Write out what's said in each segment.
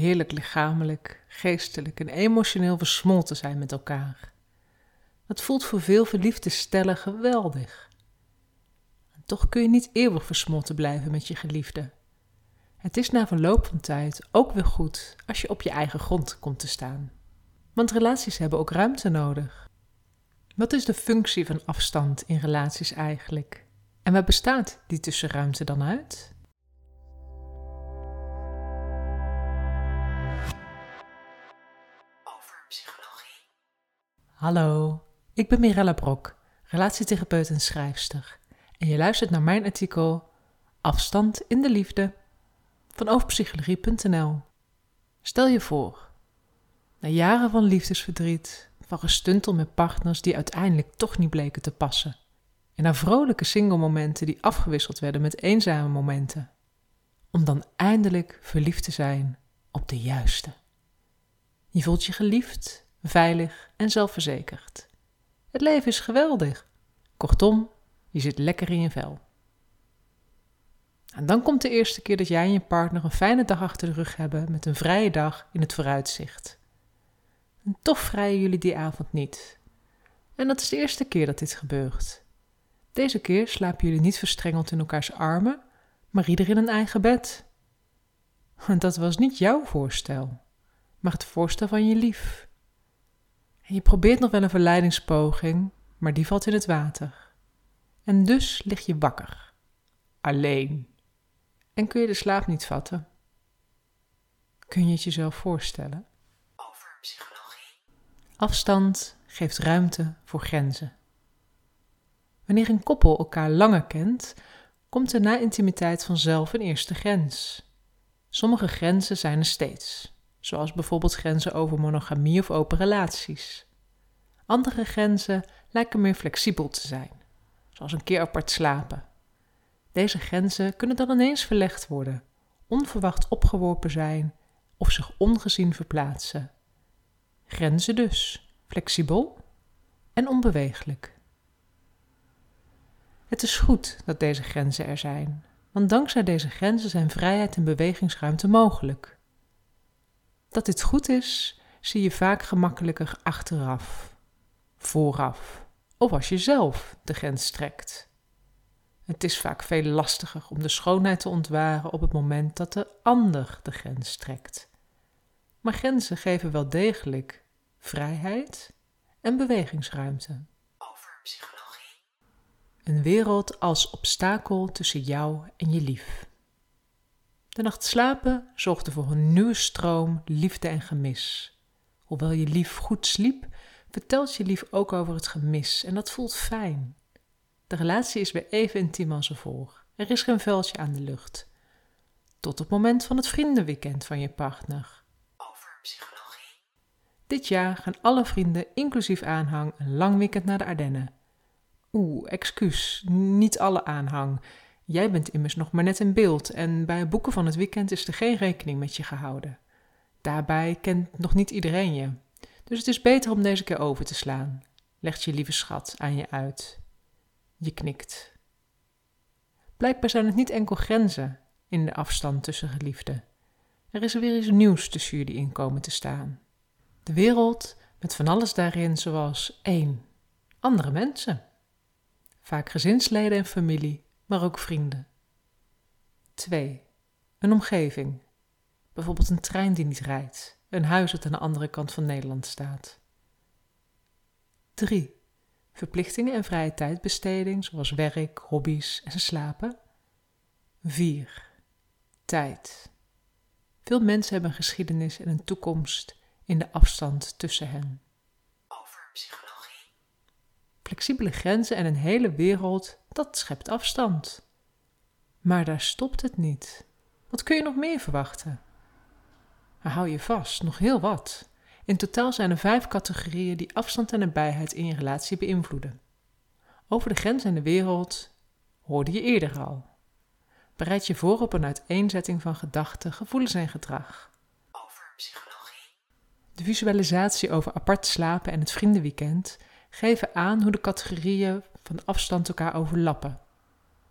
heerlijk lichamelijk, geestelijk en emotioneel versmolten zijn met elkaar. Dat voelt voor veel verliefde stellen geweldig. En toch kun je niet eeuwig versmolten blijven met je geliefde. Het is na verloop van tijd ook weer goed als je op je eigen grond komt te staan. Want relaties hebben ook ruimte nodig. Wat is de functie van afstand in relaties eigenlijk? En waar bestaat die tussenruimte dan uit? Hallo, ik ben Mirella Brok, relatietherapeut en schrijfster. En je luistert naar mijn artikel Afstand in de liefde van overpsychologie.nl. Stel je voor, na jaren van liefdesverdriet, van gestuntel met partners die uiteindelijk toch niet bleken te passen, en na vrolijke single momenten die afgewisseld werden met eenzame momenten, om dan eindelijk verliefd te zijn op de juiste. Je voelt je geliefd, veilig en zelfverzekerd. Het leven is geweldig. Kortom, je zit lekker in je vel. En dan komt de eerste keer dat jij en je partner een fijne dag achter de rug hebben met een vrije dag in het vooruitzicht. Toch vrijen jullie die avond niet. En dat is de eerste keer dat dit gebeurt. Deze keer slapen jullie niet verstrengeld in elkaars armen, maar ieder in een eigen bed. Want dat was niet jouw voorstel, maar het voorstel van je lief. En je probeert nog wel een verleidingspoging, maar die valt in het water. En dus lig je wakker. Alleen. En kun je de slaap niet vatten? Kun je het jezelf voorstellen? Over psychologie. Afstand geeft ruimte voor grenzen. Wanneer een koppel elkaar langer kent, komt er na intimiteit vanzelf een eerste grens. Sommige grenzen zijn er steeds, zoals bijvoorbeeld grenzen over monogamie of open relaties. Andere grenzen lijken meer flexibel te zijn, zoals een keer apart slapen. Deze grenzen kunnen dan ineens verlegd worden, onverwacht opgeworpen zijn of zich ongezien verplaatsen. Grenzen dus, flexibel en onbeweeglijk. Het is goed dat deze grenzen er zijn, want dankzij deze grenzen zijn vrijheid en bewegingsruimte mogelijk. Dat dit goed is, zie je vaak gemakkelijker achteraf, vooraf of als je zelf de grens trekt. Het is vaak veel lastiger om de schoonheid te ontwaren op het moment dat de ander de grens trekt. Maar grenzen geven wel degelijk vrijheid en bewegingsruimte. Over psychologie. Een wereld als obstakel tussen jou en je lief. De nacht slapen zorgde voor een nieuwe stroom liefde en gemis. Hoewel je lief goed sliep, vertelt je lief ook over het gemis en dat voelt fijn. De relatie is weer even intiem als ervoor. Er is geen vuiltje aan de lucht. Tot het moment van het vriendenweekend van je partner. Over psychologie. Dit jaar gaan alle vrienden, inclusief aanhang, een lang weekend naar de Ardennen. Oeh, excuus, niet alle aanhang. Jij bent immers nog maar net in beeld en bij het boeken van het weekend is er geen rekening met je gehouden. Daarbij kent nog niet iedereen je. Dus het is beter om deze keer over te slaan, legt je lieve schat aan je uit. Je knikt. Blijkbaar zijn het niet enkel grenzen in de afstand tussen geliefden. Er is weer iets nieuws tussen jullie in komen te staan. De wereld met van alles daarin, zoals één, andere mensen. Vaak gezinsleden en familie, maar ook vrienden. 2. Een omgeving. Bijvoorbeeld een trein die niet rijdt, een huis dat aan de andere kant van Nederland staat. 3. Verplichtingen en vrije tijdbesteding, zoals werk, hobby's en slapen. 4. Tijd. Veel mensen hebben een geschiedenis en een toekomst in de afstand tussen hen. Over psychologie. Flexibele grenzen en een hele wereld, dat schept afstand. Maar daar stopt het niet. Wat kun je nog meer verwachten? Maar hou je vast, nog heel wat. In totaal zijn er vijf categorieën die afstand en nabijheid in je relatie beïnvloeden. Over de grens en de wereld hoorde je eerder al. Bereid je voor op een uiteenzetting van gedachten, gevoelens en gedrag. Over psychologie. De visualisatie over apart slapen en het vriendenweekend geven aan hoe de categorieën van afstand elkaar overlappen.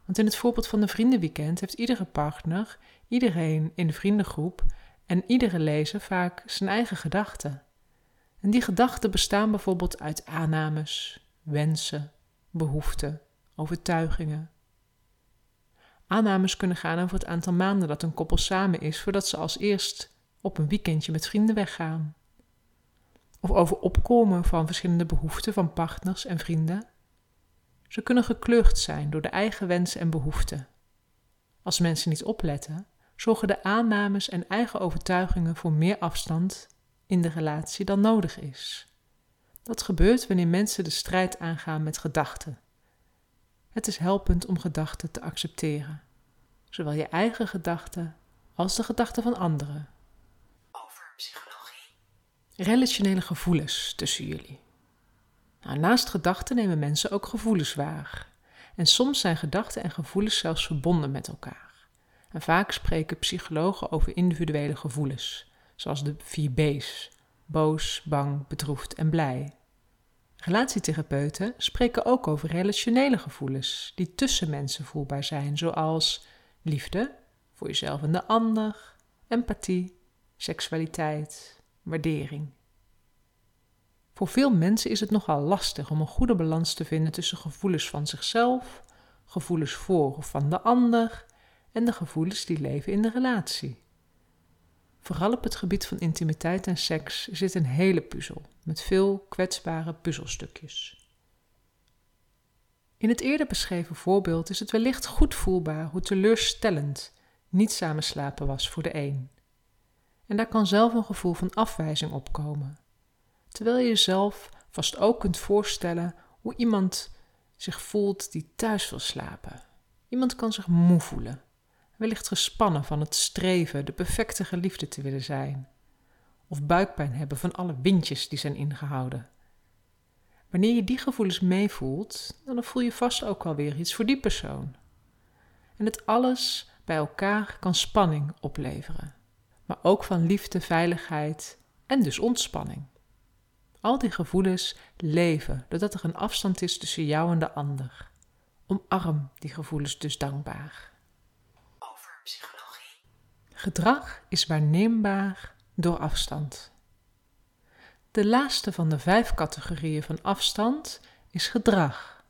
Want in het voorbeeld van de vriendenweekend heeft iedere partner, iedereen in de vriendengroep en iedere lezer vaak zijn eigen gedachten. En die gedachten bestaan bijvoorbeeld uit aannames, wensen, behoeften, overtuigingen. Aannames kunnen gaan over het aantal maanden dat een koppel samen is voordat ze als eerst op een weekendje met vrienden weggaan. Of over opkomen van verschillende behoeften van partners en vrienden. Ze kunnen gekleurd zijn door de eigen wensen en behoeften. Als mensen niet opletten, zorgen de aannames en eigen overtuigingen voor meer afstand in de relatie dan nodig is. Dat gebeurt wanneer mensen de strijd aangaan met gedachten. Het is helpend om gedachten te accepteren, zowel je eigen gedachten als de gedachten van anderen. Over psychologie. Relationele gevoelens tussen jullie. Nou, naast gedachten nemen mensen ook gevoelens waar. En soms zijn gedachten en gevoelens zelfs verbonden met elkaar. En vaak spreken psychologen over individuele gevoelens, zoals de vier B's: boos, bang, bedroefd en blij. Relatietherapeuten spreken ook over relationele gevoelens die tussen mensen voelbaar zijn, zoals liefde voor jezelf en de ander, empathie, seksualiteit, waardering. Voor veel mensen is het nogal lastig om een goede balans te vinden tussen gevoelens van zichzelf, gevoelens voor of van de ander en de gevoelens die leven in de relatie. Vooral op het gebied van intimiteit en seks zit een hele puzzel met veel kwetsbare puzzelstukjes. In het eerder beschreven voorbeeld is het wellicht goed voelbaar hoe teleurstellend niet samen slapen was voor de een. En daar kan zelf een gevoel van afwijzing opkomen, terwijl je jezelf vast ook kunt voorstellen hoe iemand zich voelt die thuis wil slapen. Iemand kan zich moe voelen, wellicht gespannen van het streven de perfecte geliefde te willen zijn, of buikpijn hebben van alle windjes die zijn ingehouden. Wanneer je die gevoelens meevoelt, dan voel je vast ook wel weer iets voor die persoon. En het alles bij elkaar kan spanning opleveren, maar ook van liefde, veiligheid en dus ontspanning. Al die gevoelens leven doordat er een afstand is tussen jou en de ander. Omarm die gevoelens dus dankbaar. Over psychologie. Gedrag is waarneembaar door afstand. De laatste van de vijf categorieën van afstand is gedrag.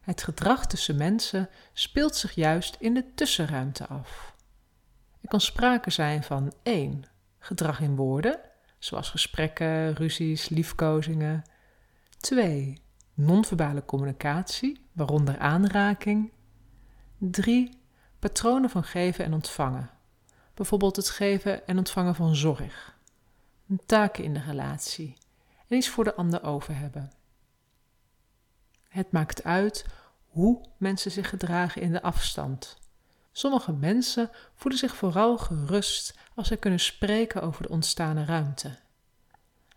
Het gedrag tussen mensen speelt zich juist in de tussenruimte af. Er kan sprake zijn van 1. Gedrag in woorden, zoals gesprekken, ruzies, liefkozingen. 2. Non-verbale communicatie, waaronder aanraking. 3. Patronen van geven en ontvangen, bijvoorbeeld het geven en ontvangen van zorg, een taken in de relatie en iets voor de ander over hebben. Het maakt uit hoe mensen zich gedragen in de afstand. Sommige mensen voelen zich vooral gerust als ze kunnen spreken over de ontstane ruimte.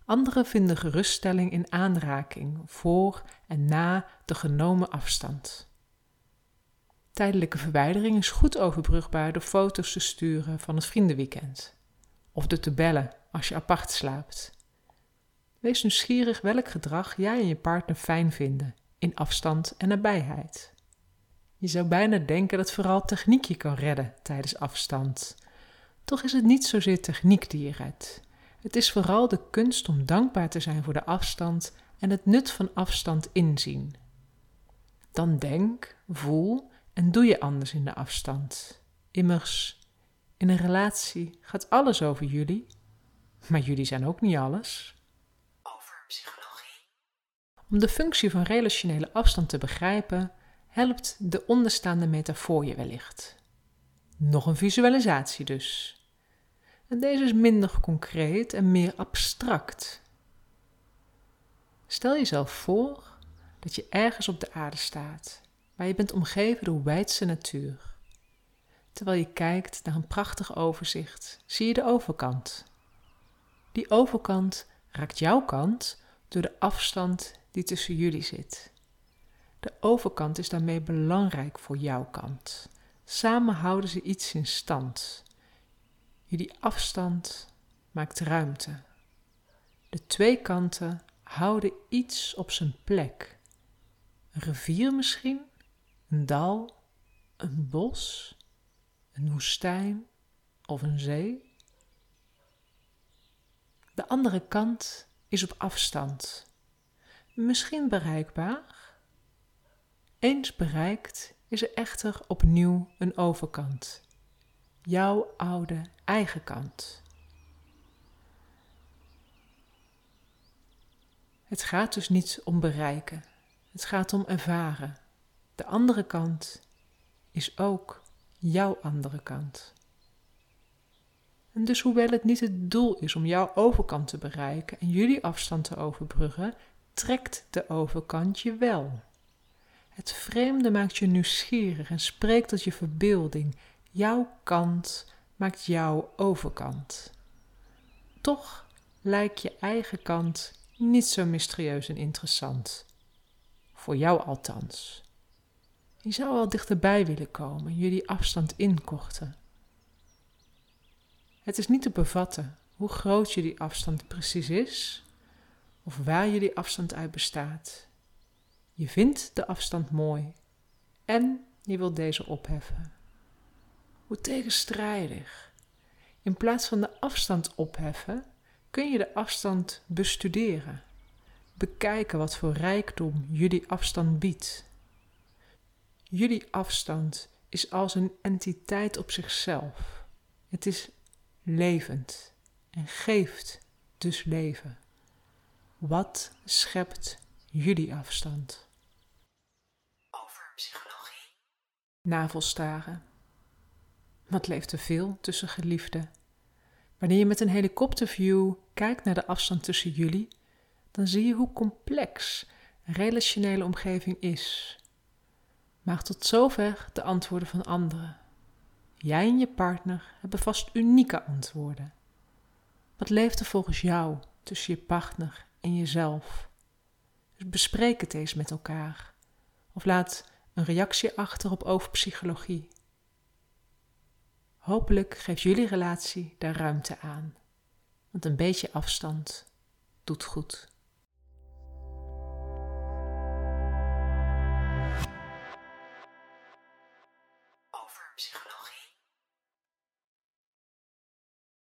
Anderen vinden geruststelling in aanraking voor en na de genomen afstand. Tijdelijke verwijdering is goed overbrugbaar door foto's te sturen van het vriendenweekend. Of door te bellen als je apart slaapt. Wees nieuwsgierig welk gedrag jij en je partner fijn vinden in afstand en nabijheid. Je zou bijna denken dat vooral techniek je kan redden tijdens afstand. Toch is het niet zozeer techniek die je redt. Het is vooral de kunst om dankbaar te zijn voor de afstand en het nut van afstand inzien. Dan denk, voel en doe je anders in de afstand. Immers, in een relatie gaat alles over jullie, maar jullie zijn ook niet alles. Over psychologie. Om de functie van relationele afstand te begrijpen, helpt de onderstaande metafoor je wellicht. Nog een visualisatie dus. En deze is minder concreet en meer abstract. Stel jezelf voor dat je ergens op de aarde staat, waar je bent omgeven door wijdse natuur. Terwijl je kijkt naar een prachtig overzicht, zie je de overkant. Die overkant raakt jouw kant door de afstand die tussen jullie zit. De overkant is daarmee belangrijk voor jouw kant. Samen houden ze iets in stand. Jullie afstand maakt ruimte. De twee kanten houden iets op zijn plek. Een rivier misschien, een dal, een bos, een woestijn of een zee. De andere kant is op afstand. Misschien bereikbaar. Eens bereikt is er echter opnieuw een overkant. Jouw oude eigen kant. Het gaat dus niet om bereiken. Het gaat om ervaren. De andere kant is ook jouw andere kant. En dus hoewel het niet het doel is om jouw overkant te bereiken en jullie afstand te overbruggen, trekt de overkant je wel. Het vreemde maakt je nieuwsgierig en spreekt tot je verbeelding. Jouw kant maakt jouw overkant. Toch lijkt je eigen kant niet zo mysterieus en interessant. Voor jou althans. Je zou wel dichterbij willen komen, jullie afstand inkorten. Het is niet te bevatten hoe groot jullie afstand precies is of waar jullie afstand uit bestaat. Je vindt de afstand mooi en je wilt deze opheffen. Hoe tegenstrijdig. In plaats van de afstand opheffen, kun je de afstand bestuderen. Bekijken wat voor rijkdom jullie afstand biedt. Jullie afstand is als een entiteit op zichzelf. Het is levend en geeft dus leven. Wat schept jullie afstand? Psychologie. Navelstaren. Wat leeft er veel tussen geliefden? Wanneer je met een helikopterview kijkt naar de afstand tussen jullie, dan zie je hoe complex een relationele omgeving is. Maar tot zover de antwoorden van anderen. Jij en je partner hebben vast unieke antwoorden. Wat leeft er volgens jou tussen je partner en jezelf? Bespreek het eens met elkaar. Of laat een reactie achter op overpsychologie. Hopelijk geeft jullie relatie daar ruimte aan. Want een beetje afstand doet goed.